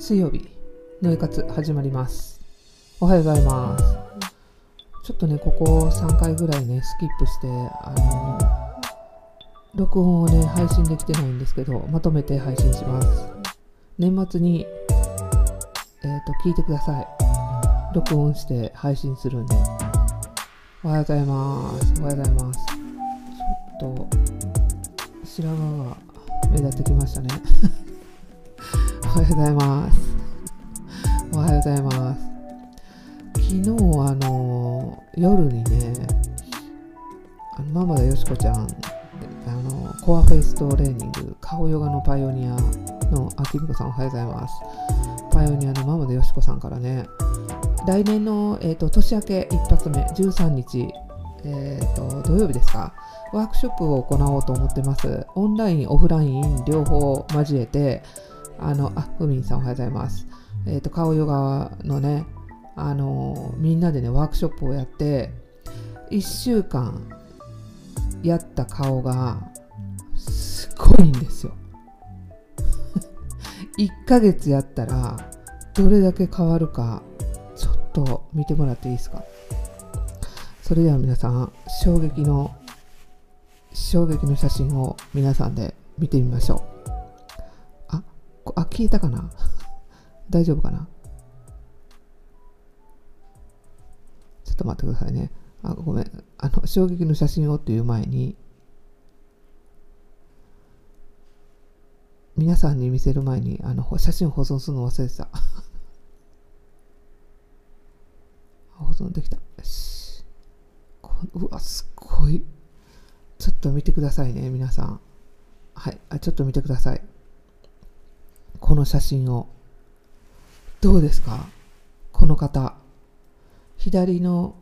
水曜日のえ活始まります。おはようございます。ちょっとねここ3回ぐらいねスキップしてあの録音をね配信できてないんですけどまとめて配信します。年末にえっ、と聞いてください。録音して配信するんで。おはようございます。おはようございます。ちょっと白髪が目立ってきましたね。おはようございます。おはようございます。昨日あの夜にねあのママ田よしこちゃんあのコアフェイストレーニング顔ヨガのパイオニアのあきみこさんおはようございますパイオニアのママ田よしこさんからね来年の、えーと、年明け一発目13日、えーと、土曜日ですかワークショップを行おうと思ってます。オンラインオフライン両方交えてあのあふみんさんおはようございます。えーと、顔ヨガのねあのみんなでねワークショップをやって1週間やった顔がすごいんですよ。1ヶ月やったらどれだけ変わるかちょっと見てもらっていいですか？それでは皆さん衝撃の衝撃の写真を皆さんで見てみましょう。ああ聞いたかな？大丈夫かな？ちょっと待ってくださいね。あ、ごめん。あの、衝撃の写真をっていう前に、皆さんに見せる前に、あの、写真を保存するの忘れてた。保存できた。よし。うわ、すっごい。ちょっと見てくださいね、皆さん。はい。あ、ちょっと見てください。この写真を。どうですか？この方。左の、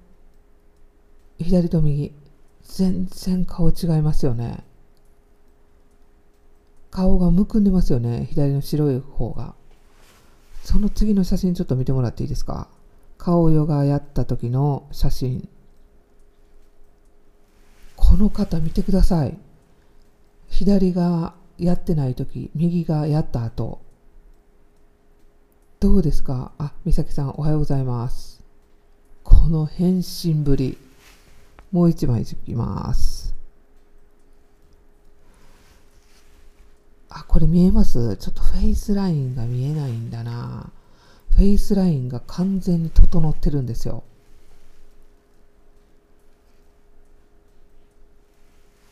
左と右。全然顔違いますよね。顔がむくんでますよね。左の白い方が。その次の写真ちょっと見てもらっていいですか？顔ヨガやった時の写真。この方見てください。左がやってない時、右がやった後。どうですか？あ、美咲さんおはようございます。この変身ぶり。もう一枚いきます。あ、これ見えます？ちょっとフェイスラインが見えないんだな。フェイスラインが完全に整ってるんですよ。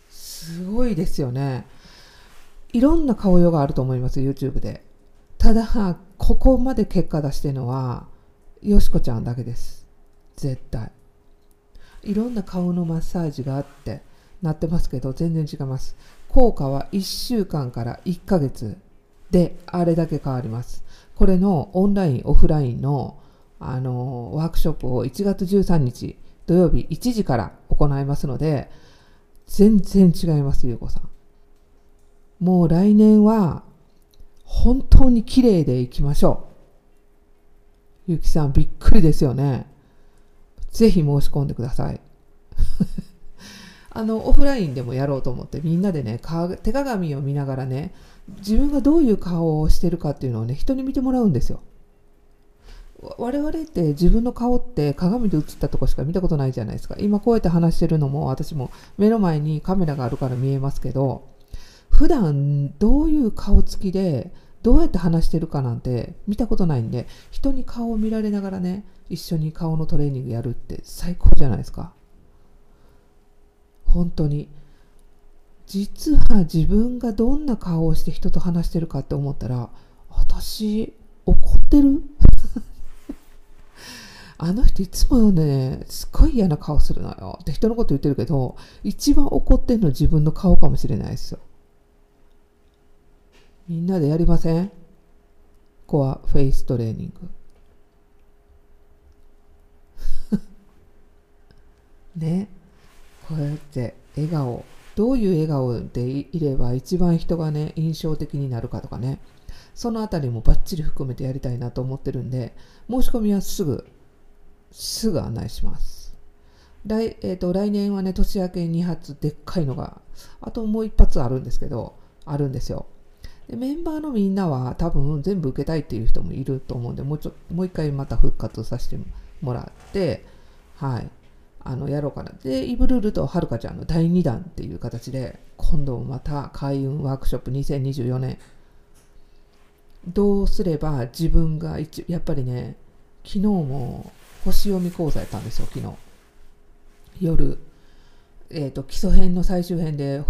すごいですよね。いろんな顔色があると思います、YouTube で。ただ、ここまで結果出してるのは、よしこちゃんだけです。絶対。いろんな顔のマッサージがあってなってますけど、全然違います。効果は1週間から1ヶ月であれだけ変わります。これのオンライン、オフラインのあのワークショップを1月13日土曜日1時から行いますので、全然違います、ゆうこさん。もう来年は本当に綺麗でいきましょう。ゆきさん、びっくりですよね。ぜひ申し込んでください。あの、オフラインでもやろうと思って、みんなでね、手鏡を見ながらね、自分がどういう顔をしてるかっていうのをね、人に見てもらうんですよ。我々って自分の顔って鏡で映ったとこしか見たことないじゃないですか。今こうやって話してるのも私も目の前にカメラがあるから見えますけど、普段どういう顔つきでどうやって話してるかなんて見たことないんで人に顔を見られながらね一緒に顔のトレーニングやるって最高じゃないですか。本当に。実は自分がどんな顔をして人と話してるかって思ったら私怒ってる？あの人いつもねすっごい嫌な顔するのよ。って人のこと言ってるけど一番怒ってるの自分の顔かもしれないですよ。みんなでやりません？コアフェイストレーニング。ね。こうやって笑顔。どういう笑顔でいれば一番人がね、印象的になるかとかね。そのあたりもバッチリ含めてやりたいなと思ってるんで、申し込みはすぐ、すぐ案内します。来,、えーと、来年はね、年明け2発でっかいのが、あともう1発あるんですけど、あるんですよ。でメンバーのみんなは多分全部受けたいっていう人もいると思うんでもうちょもう一回また復活させてもらってはい。あのやろうかな。でイブルールとはるかちゃんの第2弾っていう形で今度また開運ワークショップ2024年。どうすれば自分が一やっぱりね昨日も星読み講座やったんですよ昨日。夜。えっ、ー、と基礎編の最終編で、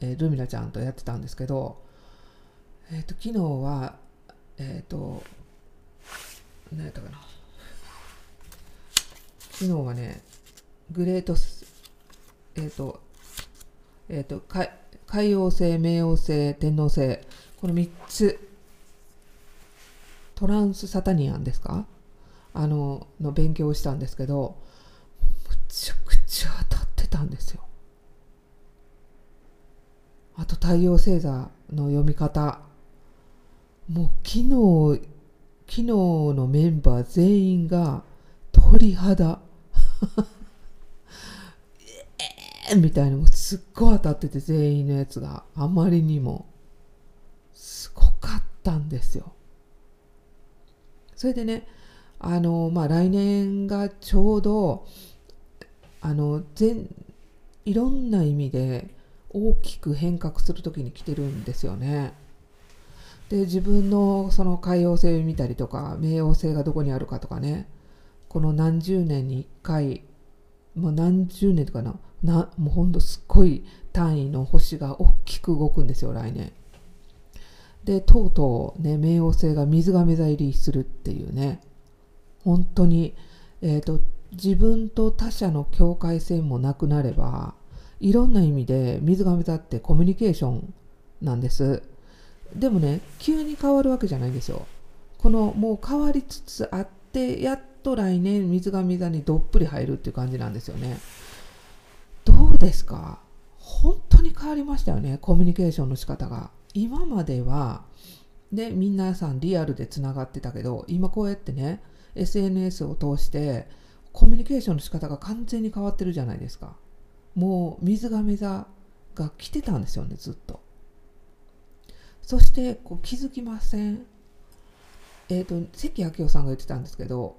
えー、ルミナちゃんとやってたんですけどえっ、ー、と昨日はえっ、と何やったかな。昨日はねグレートえっ、とえっ、と海王星冥王星天王星この3つ。トランスサタニアンですか？あのの勉強をしたんですけどむちゃくちゃ当たってたんですよ。あと太陽星座の読み方。もう昨日昨日のメンバー全員が鳥肌。えー、みたいなのすっごい当たってて全員のやつが。あまりにも。すごかったんですよ。それでねあのまあ来年がちょうどあの全いろんな意味で大きく変革する時に来てるんですよね。で自分のその海洋性を見たりとか冥王星がどこにあるかとかね。この何十年に1回もう何十年とかな。なもうほんとすっごい単位の星が大きく動くんですよ来年。でとうとうね冥王星が水亀座入りするっていうね。本当に、えーと、自分と他者の境界線もなくなればいろんな意味で水亀座ってコミュニケーションなんです。でもね急に変わるわけじゃないんですよ。このもう変わりつつあってやっと来年水亀座にどっぷり入るっていう感じなんですよね。どうですか？本当に変わりましたよねコミュニケーションの仕方が。今まではで皆さんリアルでつながってたけど今こうやってね SNS を通してコミュニケーションの仕方が完全に変わってるじゃないですか。もう水亀座が来てたんですよねずっと。そしてこう気づきません。えっ、ー、と関明夫さんが言ってたんですけど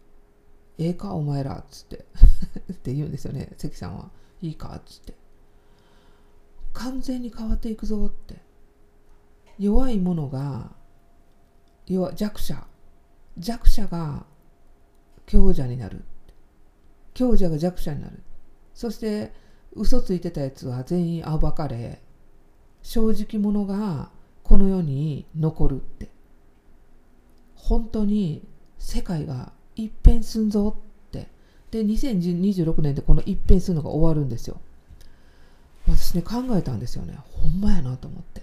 「ええかお前ら」っつって。って言うんですよね関さんは「いいか」っつって。完全に変わっていくぞって。弱いものが弱弱者。弱者が強者になる強者が弱者になる。そして嘘ついてたやつは全員暴かれ正直者がこの世に残るって。本当に世界が一変すんぞって。で2026年でこの一変するのが終わるんですよ。私ね考えたんですよね。ほんまやなと思って。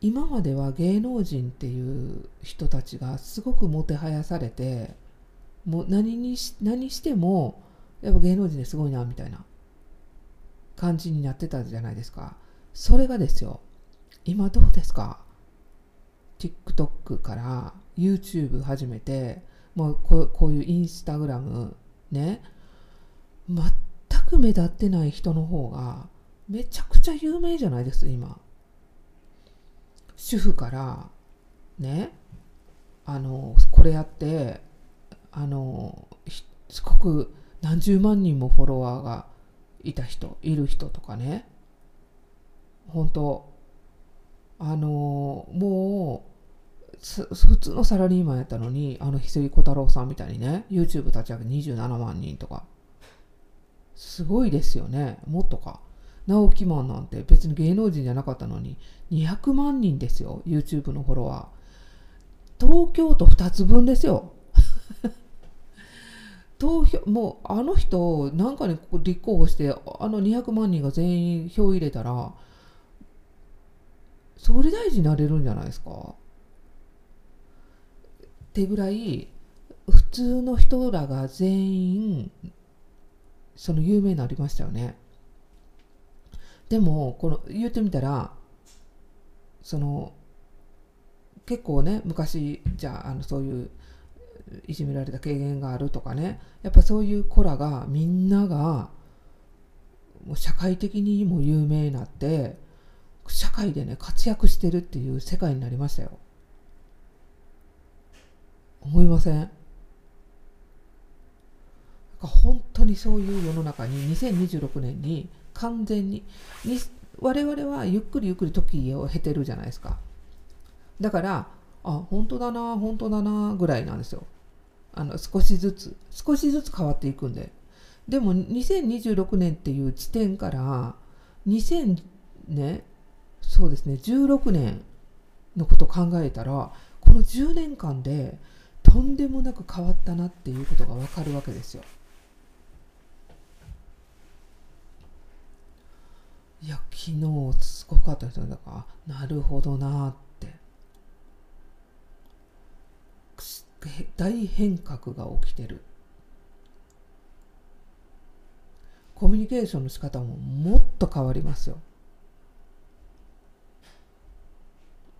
今までは芸能人っていう人たちがすごくもてはやされてもう何にし何してもやっぱ芸能人ですごいなみたいな。感じになってたじゃないですか。それがですよ今どうですか？TikTok から YouTube 始めてもうここういうインスタグラムね全く目立ってない人の方がめちゃくちゃ有名じゃないです今。主婦からねあのこれやってあのすごく何十万人もフォロワーがいた人いる人とかね。本当あのもう普通のサラリーマンやったのにあの翡翠小太郎さんみたいにね YouTube 立ち上げ27万人とか。すごいですよね。もっとか。直木マンなんて別に芸能人じゃなかったのに200万人ですよ YouTube のフォロワー。東京都2つ分ですよ。投票もうあの人なんかに立候補してあの200万人が全員票入れたら総理大臣になれるんじゃないですか？ってぐらい普通の人らが全員その有名になりましたよね。でもこの言ってみたらその結構ね昔じゃああのそういういじめられた経験があるとかね。やっぱそういう子らがみんながもう社会的にも有名になって社会でね活躍してるっていう世界になりましたよ。思いません？か本当にそういう世の中に2026年に完全にに我々はゆっくりゆっくり時を経てるじゃないですか。だからあ本当だな本当だなぐらいなんですよ。あの少しずつ少しずつ変わっていくんででも2026年っていう地点から2000ねそうですね16年のこと考えたらこの10年間でとんでもなく変わったなっていうことが分かるわけですよ。いや昨日すごかった人だからなるほどなって。大変革が起きてる。コミュニケーションの仕方ももっと変わりますよ。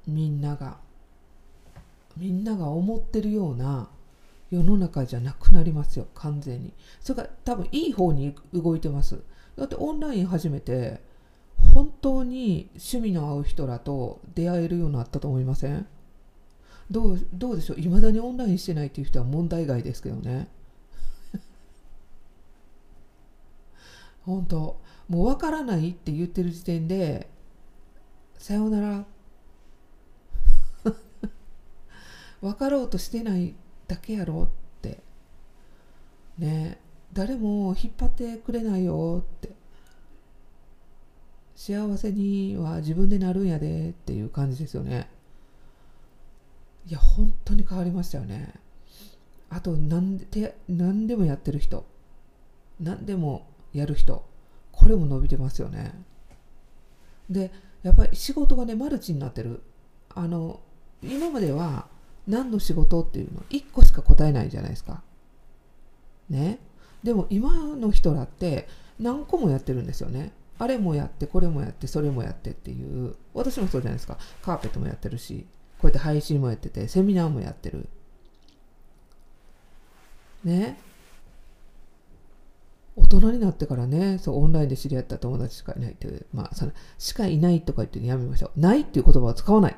みんなが。みんなが思ってるような世の中じゃなくなりますよ。完全に。それから多分いい方に動いてます。だってオンライン始めて本当に趣味の合う人らと出会えるようになったと思いません？どうどうでしょう？いまだにオンラインしてないっていう人は問題外ですけどね。本当もう分からないって言ってる時点でさようなら。分かろうとしてないだけやろって。ね。誰も引っ張ってくれないよって。幸せには自分でなるんやでっていう感じですよね。いや本当に変わりましたよね。あと何で何でもやってる人。何でもやる人。これも伸びてますよね。でやっぱり仕事がねマルチになってる。あの今までは何の仕事っていうの1個しか答えないじゃないですか。ね。でも今の人らって何個もやってるんですよね。あれもやってこれもやってそれもやってっていう。私もそうじゃないですか。カーペットもやってるし。こうやって配信もやっててセミナーもやってる。ね。大人になってからねそうオンラインで知り合った友達しかいないっていうまあそのしかいないとか言ってやめましょう。ないっていう言葉は使わない。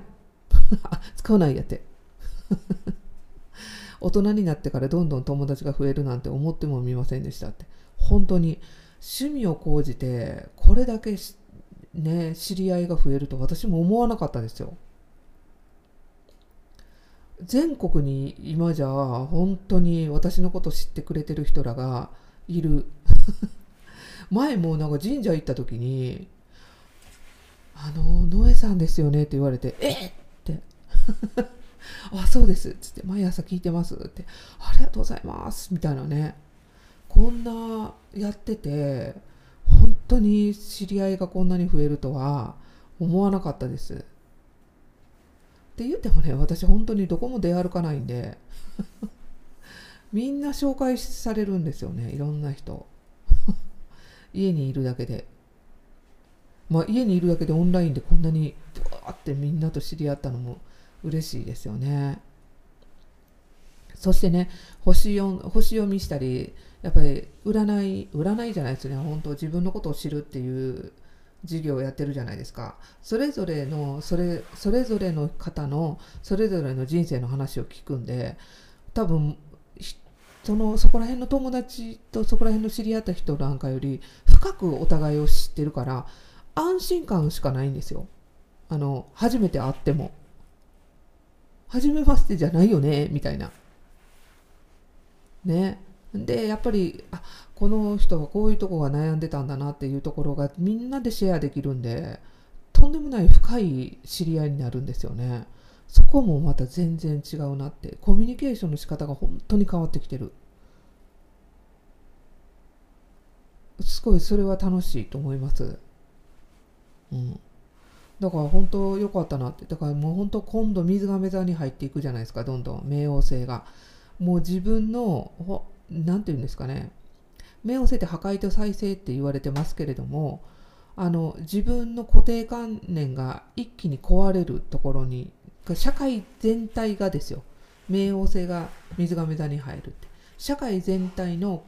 使わないやって。大人になってからどんどん友達が増えるなんて思ってもみませんでしたって。本当に趣味を講じてこれだけね知り合いが増えると私も思わなかったですよ。全国に今じゃ本当に私のこと知ってくれてる人らがいる 前もなんか神社行った時に「あの野江さんですよね」って言われて「えっ!」って あ、そうです。っつって、毎朝聞いてますって、ありがとうございます。みたいなね。こんなやってて、本当に知り合いがこんなに増えるとは思わなかったです。って言ってもね、私本当にどこも出歩かないんで、みんな紹介されるんですよね、いろんな人。家にいるだけで。まあ家にいるだけでオンラインでこんなにわーってみんなと知り合ったのも嬉しいですよね。そしてね星読星読みしたりやっぱり占い占いじゃないですね本当自分のことを知るっていう授業をやってるじゃないですかそれぞれのそれそれぞれの方のそれぞれの人生の話を聞くんで多分そのそこら辺の友達とそこら辺の知り合った人なんかより深くお互いを知ってるから安心感しかないんですよあの初めて会っても初めましてじゃないよねみたいな。ね。でやっぱりあこの人はこういうとこが悩んでたんだなっていうところがみんなでシェアできるんでとんでもない深い知り合いになるんですよね。そこもまた全然違うなってコミュニケーションの仕方が本当に変わってきてる。すごいそれは楽しいと思います。うん。だから本当良かったなって。だからもう本当今度水亀座に入っていくじゃないですか、どんどん冥王星が。もう自分の、何て言うんですかね。冥王星って破壊と再生って言われてますけれども、あの自分の固定観念が一気に壊れるところに、社会全体がですよ。冥王星が水亀座に入るって。社会全体の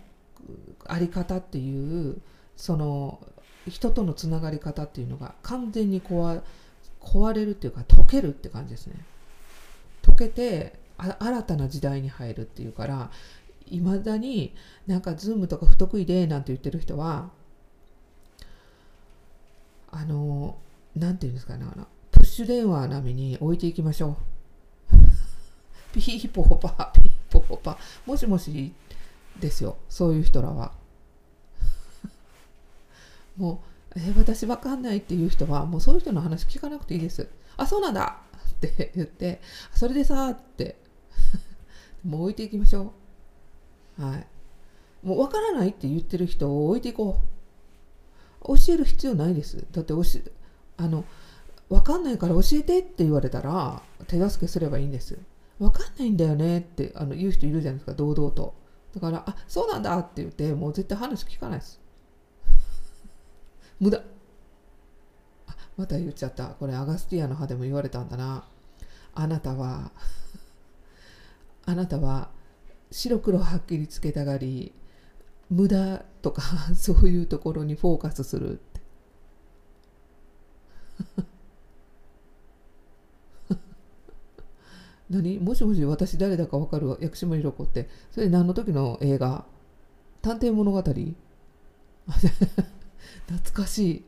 あり方っていう、その人とのつながり方っていうのが完全に壊壊れるっていうか溶けるって感じですね溶けて新たな時代に入るっていうからいまだになんか Zoom とか不得意でなんて言ってる人はあのなんていうんですかねあのプッシュ電話並みに置いていきましょう。ピーポーパーピーポーパー。もしもしですよそういう人らは。もう、え私わかんないっていう人はもうそういう人の話聞かなくていいです。あそうなんだって言ってそれでさって もう置いていきましょう。はい。もうわからないって言ってる人を置いていこう。教える必要ないです。だって教あのわかんないから教えてって言われたら手助けすればいいんです。わかんないんだよねってあの言う人いるじゃないですか堂々と。だからあそうなんだって言ってもう絶対話聞かないです。無駄。あまた言っちゃった。これアガスティアの葉でも言われたんだな。あなたはあなたは白黒はっきりつけたがり無駄とか そういうところにフォーカスするって。何？もしもし私誰だか分かる薬師丸ひろ子って。それ何の時の映画？探偵物語？懐かし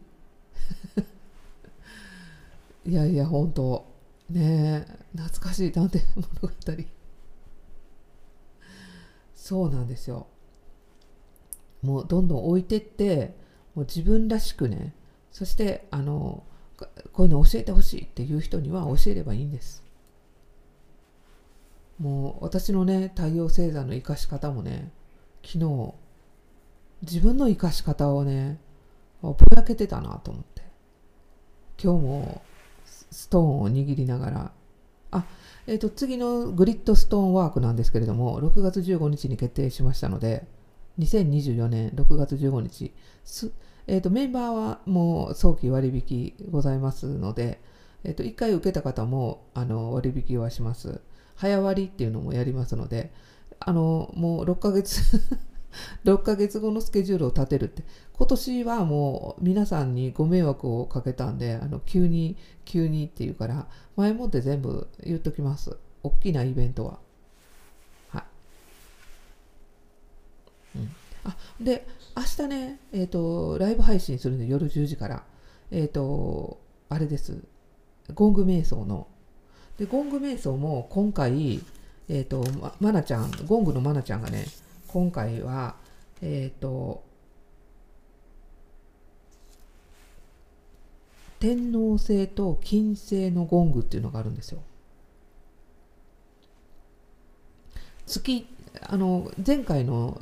い。いやいや本当。ねえ。懐かしい。探偵物語。そうなんですよ。もうどんどん置いてってもう自分らしくねそしてあのこういうの教えてほしいっていう人には教えればいいんです。もう私のね太陽星座の生かし方もね昨日自分の生かし方をねぼやけてたなと思って。今日もストーンを握りながらあえーと、次のグリッドストーンワークなんですけれども6月15日に決定しましたので2024年6月15日。えーと、メンバーはもう早期割引ございますので、えーと、1回受けた方もあの割引はします。早割っていうのもやりますのであのもう6ヶ月 6ヶ月後のスケジュールを立てるって。今年はもう皆さんにご迷惑をかけたんであの急に急にっていうから前もって全部言っときます。大きなイベントは。はい、うん、あで明日ねえっ、ー、とライブ配信するんで夜10時から。えっ、ー、とあれです。ゴング瞑想の。でゴング瞑想も今回えっ、ー、とままなちゃんゴングのまなちゃんがね今回は、えっ、ー、と、天王星と金星のゴングっていうのがあるんですよ。月、あの、前回の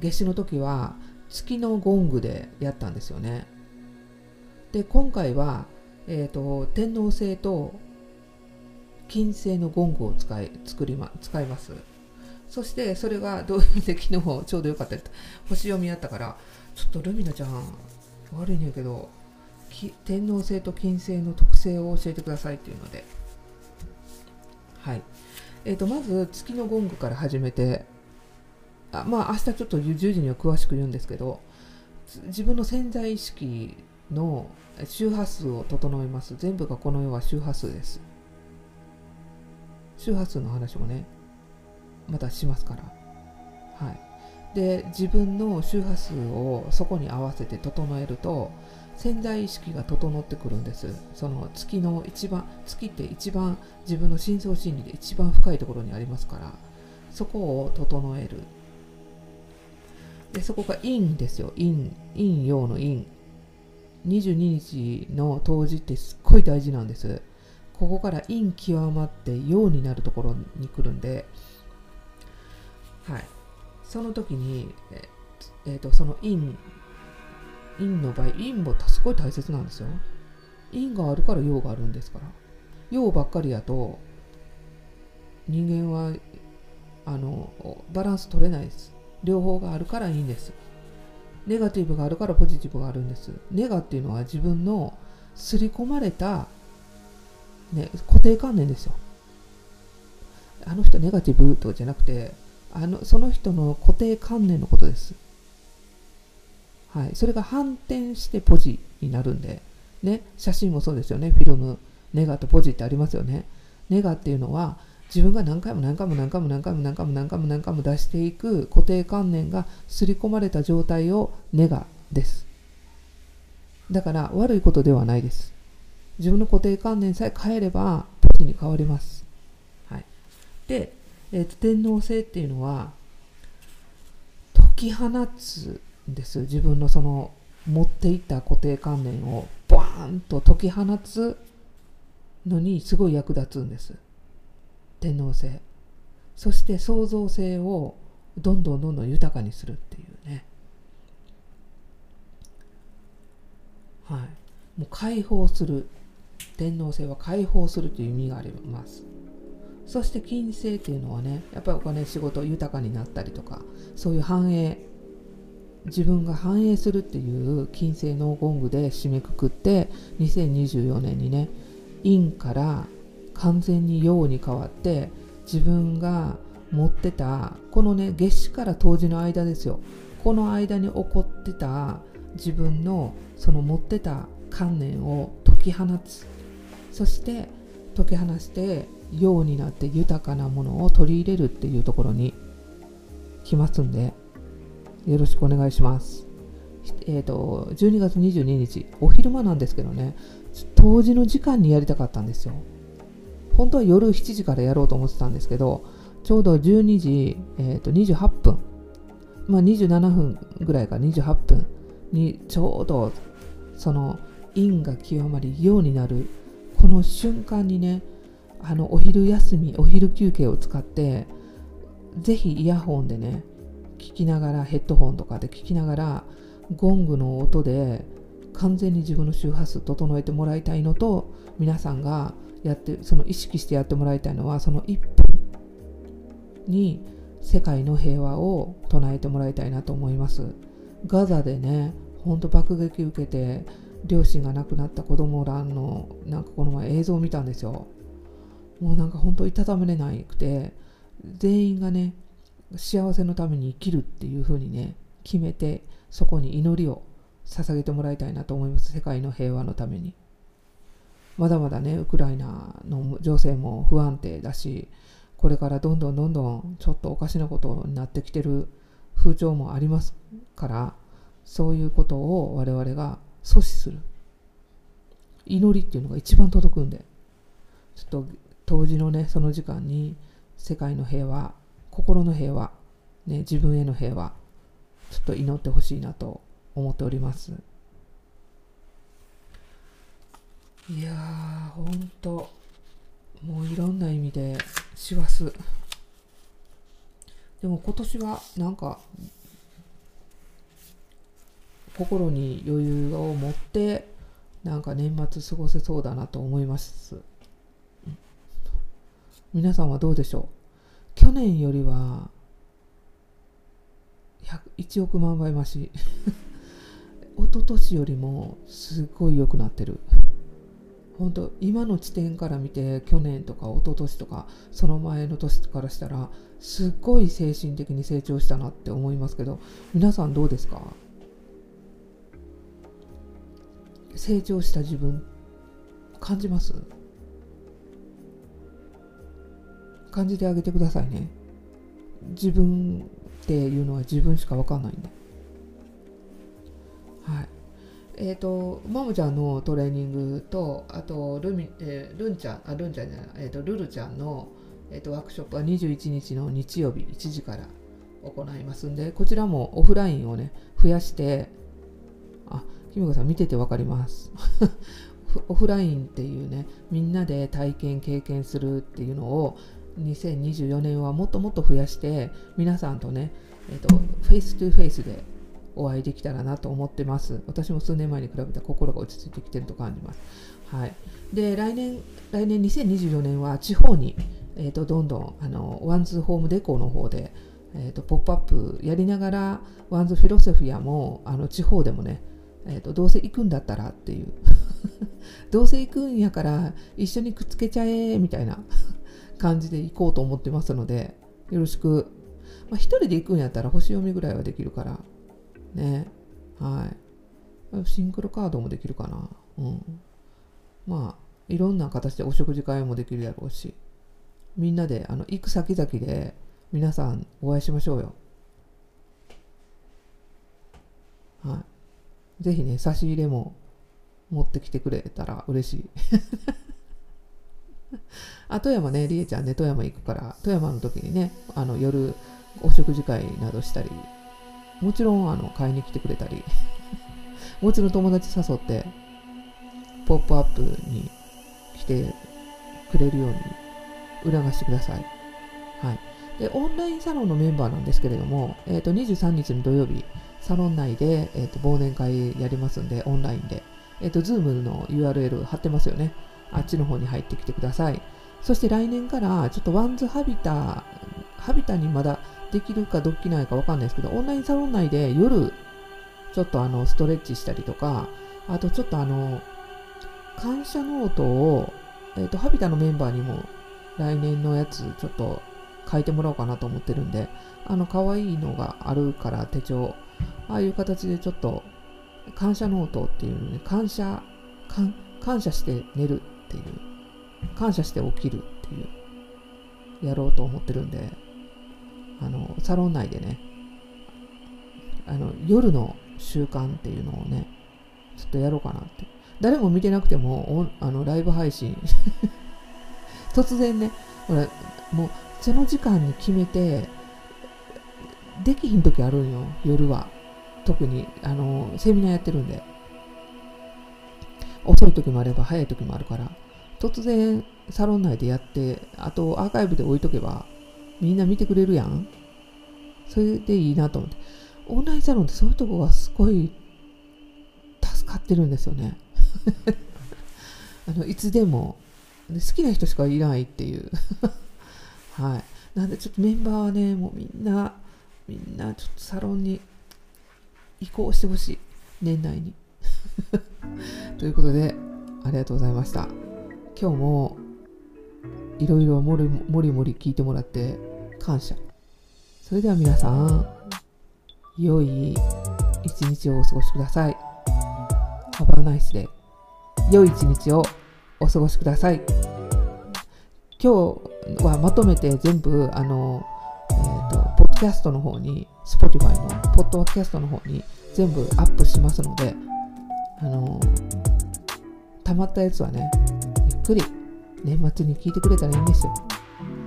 夏至の時は月のゴングでやったんですよね。で、今回は、えっ、ー、と、天皇制と金星のゴングを使い、作りま、使います。そしてそれがどういう意味で昨日ちょうどよかった星読みあったからちょっとルミナちゃん悪いねんけど天皇星と金星の特性を教えてくださいっていうので。はい。えーと、まず月のゴングから始めてあまあ明日ちょっと10時には詳しく言うんですけど自分の潜在意識の周波数を整えます。全部がこの世は周波数です。周波数の話もね。またしますから。はい、で自分の周波数をそこに合わせて整えると潜在意識が整ってくるんです。その月の一番月って一番自分の深層心理で一番深いところにありますからそこを整える。でそこが陰ですよ。陰陰陽の陰。22日の冬至ってすっごい大事なんです。ここから陰極まって陽になるところに来るんではい、その時に、ええーと、その陰陰の場合陰もすごい大切なんですよ。陰があるから陽があるんですから。陽ばっかりやと人間はあのバランス取れないです。両方があるからいいんです。ネガティブがあるからポジティブがあるんです。ネガっていうのは自分の刷り込まれた、ね、固定観念ですよ。あの人ネガティブとじゃなくてあのその人の固定観念のことです。はい、それが反転してポジになるんで、ね、写真もそうですよね。フィルムネガとポジってありますよね。ネガっていうのは自分が何回も何回も何回も何回も何回も何回も何回も出していく固定観念が刷り込まれた状態をネガです。だから悪いことではないです。自分の固定観念さえ変えればポジに変わります、はい、で、えーと、天皇制っていうのは解き放つんです自分のその持っていた固定観念をバーンと解き放つのにすごい役立つんです。天皇制。そして創造性をどんどんどんどん豊かにするっていうね。はい。もう解放する。天皇制は解放するという意味があります。そして金星っていうのはねやっぱりお金仕事豊かになったりとかそういう繁栄自分が繁栄するっていう金星のゴングで締めくくって2024年にね陰から完全に陽に変わって自分が持ってたこのね月始から冬至の間ですよ。この間に起こってた自分のその持ってた観念を解き放つ。そして解き放して陽になって豊かなものを取り入れるっていうところに来ますんでよろしくお願いします。えっ、ー、と12月22日お昼間なんですけどね当時の時間にやりたかったんですよ。本当は夜7時からやろうと思ってたんですけど、ちょうど12時、えー、と28分、まあ、27分ぐらいか28分にちょうどその陰が極まりようになるこの瞬間にねあのお昼休みお昼休憩を使ってぜひイヤホンでね聞きながらヘッドホンとかで聞きながらゴングの音で完全に自分の周波数整えてもらいたいのと皆さんがやってその意識してやってもらいたいのはその1分に世界の平和を唱えてもらいたいなと思います。ガザでねほんと爆撃受けて両親が亡くなった子供らのなんかこの前映像を見たんですよ。もうなんか本当いたためれなくて全員がね幸せのために生きるっていう風にね決めてそこに祈りを捧げてもらいたいなと思います。世界の平和のために。まだまだねウクライナの情勢も不安定だしこれからどんどんどんどんちょっとおかしなことになってきてる風潮もありますからそういうことを我々が阻止する。祈りっていうのが一番届くんでちょっと当時のねその時間に世界の平和心の平和、ね、自分への平和ちょっと祈ってほしいなと思っております。いやーほんともういろんな意味で師走。でも今年はなんか心に余裕を持ってなんか年末過ごせそうだなと思います。皆さんはどうでしょう？去年よりは1億万倍増し。一昨年よりもすごい良くなってる。本当今の地点から見て去年とか一昨年とかその前の年からしたらすっごい精神的に成長したなって思いますけど皆さんどうですか？成長した自分感じます？感じてあげてくださいね。自分っていうのは自分しか分かんないんで。はい。えっ、ー、とももちゃんのトレーニングとあとルミ、えー、ルンちゃんあルンちゃんじゃない、えーと、ルルちゃんの、えーとワークショップは21日の日曜日1時から行いますんでこちらもオフラインをね増やしてあきみこさん見てて分かります。オフラインっていうねみんなで体験経験するっていうのを2024年はもっともっと増やして皆さんとね、えーと、 face to face でお会いできたらなと思ってます。私も数年前に比べて心が落ち着いてきてると感じます、はい、で来年来年2024年は地方に、えーと、どんどんあのワンズホームデコの方で、えーと、ポップアップやりながらワンズフィロソフィアもあの地方でもね、えー、とどうせ行くんだったらっていう。どうせ行くんやから一緒にくっつけちゃえみたいな。感じで行こうと思ってますので、よろしく。まあ、一人で行くんやったら星読みぐらいはできるから、ね。はい。シングルカードもできるかな。うん。まあいろんな形でお食事会もできるやろうし。みんなであの行く先々で皆さんお会いしましょうよ。はい。ぜひね差し入れも持ってきてくれたら嬉しい。あ富山ねりえちゃんね富山行くから富山の時にねあの夜お食事会などしたりもちろんあの買いに来てくれたり もちろん友達誘ってポップアップに来てくれるように促してください。はい。で、オンラインサロンのメンバーなんですけれども、え、ー、と、23日の土曜日、サロン内で、え、ー、と、忘年会やりますんで、オンラインで。え、ー、と、ズームの URL 貼ってますよね。あっちの方に入ってきてください。そして来年から、ちょっとワンズハビタ、ハビタにまだできるかできないかわかんないですけど、オンラインサロン内で夜、ちょっとあの、ストレッチしたりとか、あとちょっとあの、感謝ノートを、えっ、ー、と、ハビタのメンバーにも来年のやつちょっと書いてもらおうかなと思ってるんで、あの、可愛いのがあるから手帳、ああいう形でちょっと感謝ノートっていうね、感謝、感謝して寝るっていう、感謝して起きるっていう、やろうと思ってるんで、あの、サロン内でね、あの、夜の習慣っていうのをね、ちょっとやろうかなって。誰も見てなくてもあのライブ配信。突然ね。ほらもうその時間に決めてできひん時あるんよ。夜は。特にあのセミナーやってるんで。遅い時もあれば早い時もあるから。突然サロン内でやってあとアーカイブで置いとけばみんな見てくれるやん。それでいいなと思って。オンラインサロンってそういうとこがすごい助かってるんですよね。あのいつでも好きな人しかいないっていう。はい。なんでちょっとメンバーはねもうみんなみんなちょっとサロンに移行してほしい。年内に。ということでありがとうございました。今日もいろいろもりもりもり聞いてもらって感謝それでは皆さん良い一日をお過ごしください Have a nice day 良い一日をお過ごしください。今日はまとめて全部、あの、えっ、ー、と、ポッドキャストの方に、Spotify のポッドキャストの方に全部アップしますので、あの、溜まったやつはね、くり年末に聞いてくれたらいいんですよ。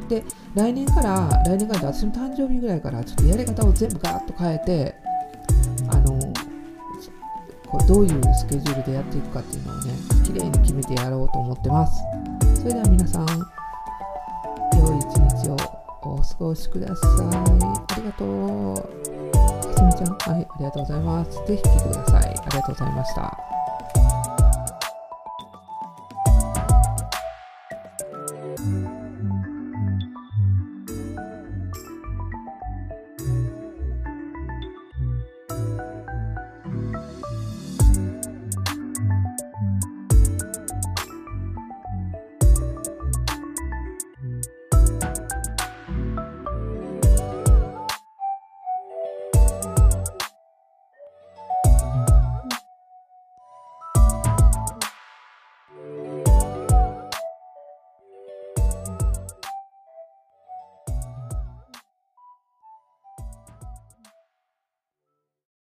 で、来年から、来年から私の誕生日ぐらいから、ちょっとやり方を全部ガーッと変えて、あの、こうどういうスケジュールでやっていくかっていうのをね綺麗に決めてやろうと思ってます。それでは皆さん良い一日をお過ごしください。ありがとう。かすみちゃんはいありがとうございます。ぜひ来てください。ありがとうございました。